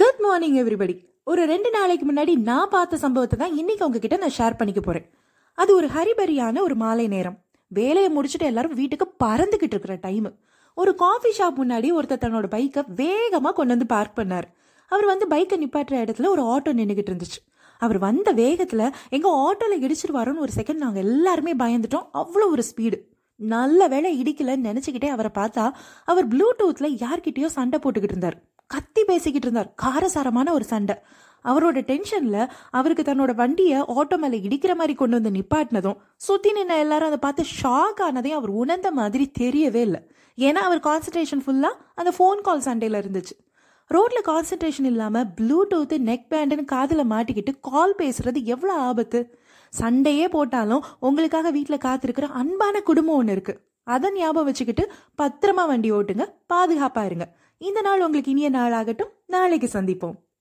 Good morning everybody ஒரு ரெண்டு நாளைக்கு முன்னாடி நான் பார்த்த சம்பவத்தை தான் இன்னைக்கு உங்ககிட்ட நான் ஷேர் பண்ணிக்க போறேன். அது ஒரு ஹரிபரியான ஒரு மாலை நேரம். வேலையை முடிச்சுட்டு எல்லாரும் வீட்டுக்கு பறந்துகிட்டு இருக்கிற டைம் ஒரு காஃபி ஷாப் முன்னாடி ஒருத்தர் தன்னோட பைக்கை வேகமாக கொண்டு வந்து பார்க் பண்ணார். அவர் வந்து பைக்கை நிப்பாட்டுற இடத்துல ஒரு ஆட்டோ நின்றுகிட்டு இருந்துச்சு. அவர் வந்த வேகத்தில் எங்க ஆட்டோவில் இடிச்சிருவாரோன்னு ஒரு செகண்ட் நாங்கள் எல்லாருமே பயந்துட்டோம். அவ்வளோ ஒரு ஸ்பீடு நல்ல வேளை இடிக்கலன்னு நினச்சிக்கிட்டே அவரை பார்த்தா அவர் ப்ளூடூத்ல யார்கிட்டயோ சண்டை போட்டுக்கிட்டு இருந்தார். கத்தி பேசிக்கிட்டு இருந்தார். காரசாரமான ஒரு சண்டை. அவரோட டென்ஷன்ல அவருக்கு தன்னோட வண்டியை ஆட்டோ மேல இடிக்கிற மாதிரி கொண்டு வந்து நிப்பாட்டினதும் சுத்தி நின்ன எல்லாரும் அதை பார்த்து ஷாக் ஆனதையும் அவர் உணர்ந்த மாதிரி தெரியவே இல்லை. ஏன்னா அவர் கான்சன்ட்ரேஷன் ஃபுல்லா அந்த ஃபோன் கால் சண்டையில இருந்துச்சு. ரோட்ல கான்சன்ட்ரேஷன் இல்லாம ப்ளூடூத் நெக் பேண்டுன்னு காதில் மாட்டிக்கிட்டு கால் பேசுறது எவ்வளவு ஆபத்து. சண்டையே போட்டாலும் உங்களுக்காக வீட்டில் காத்திருக்கிற அன்பான குடும்பம் ஒன்று இருக்கு. அதை ஞாபகம் வச்சுக்கிட்டு பத்திரமா வண்டி ஓட்டுங்க பாதுகாப்பா இருங்க. இந்த நாள் உங்களுக்கு இனிய நாள் ஆகட்டும். நாளைக்கு சந்திப்போம்.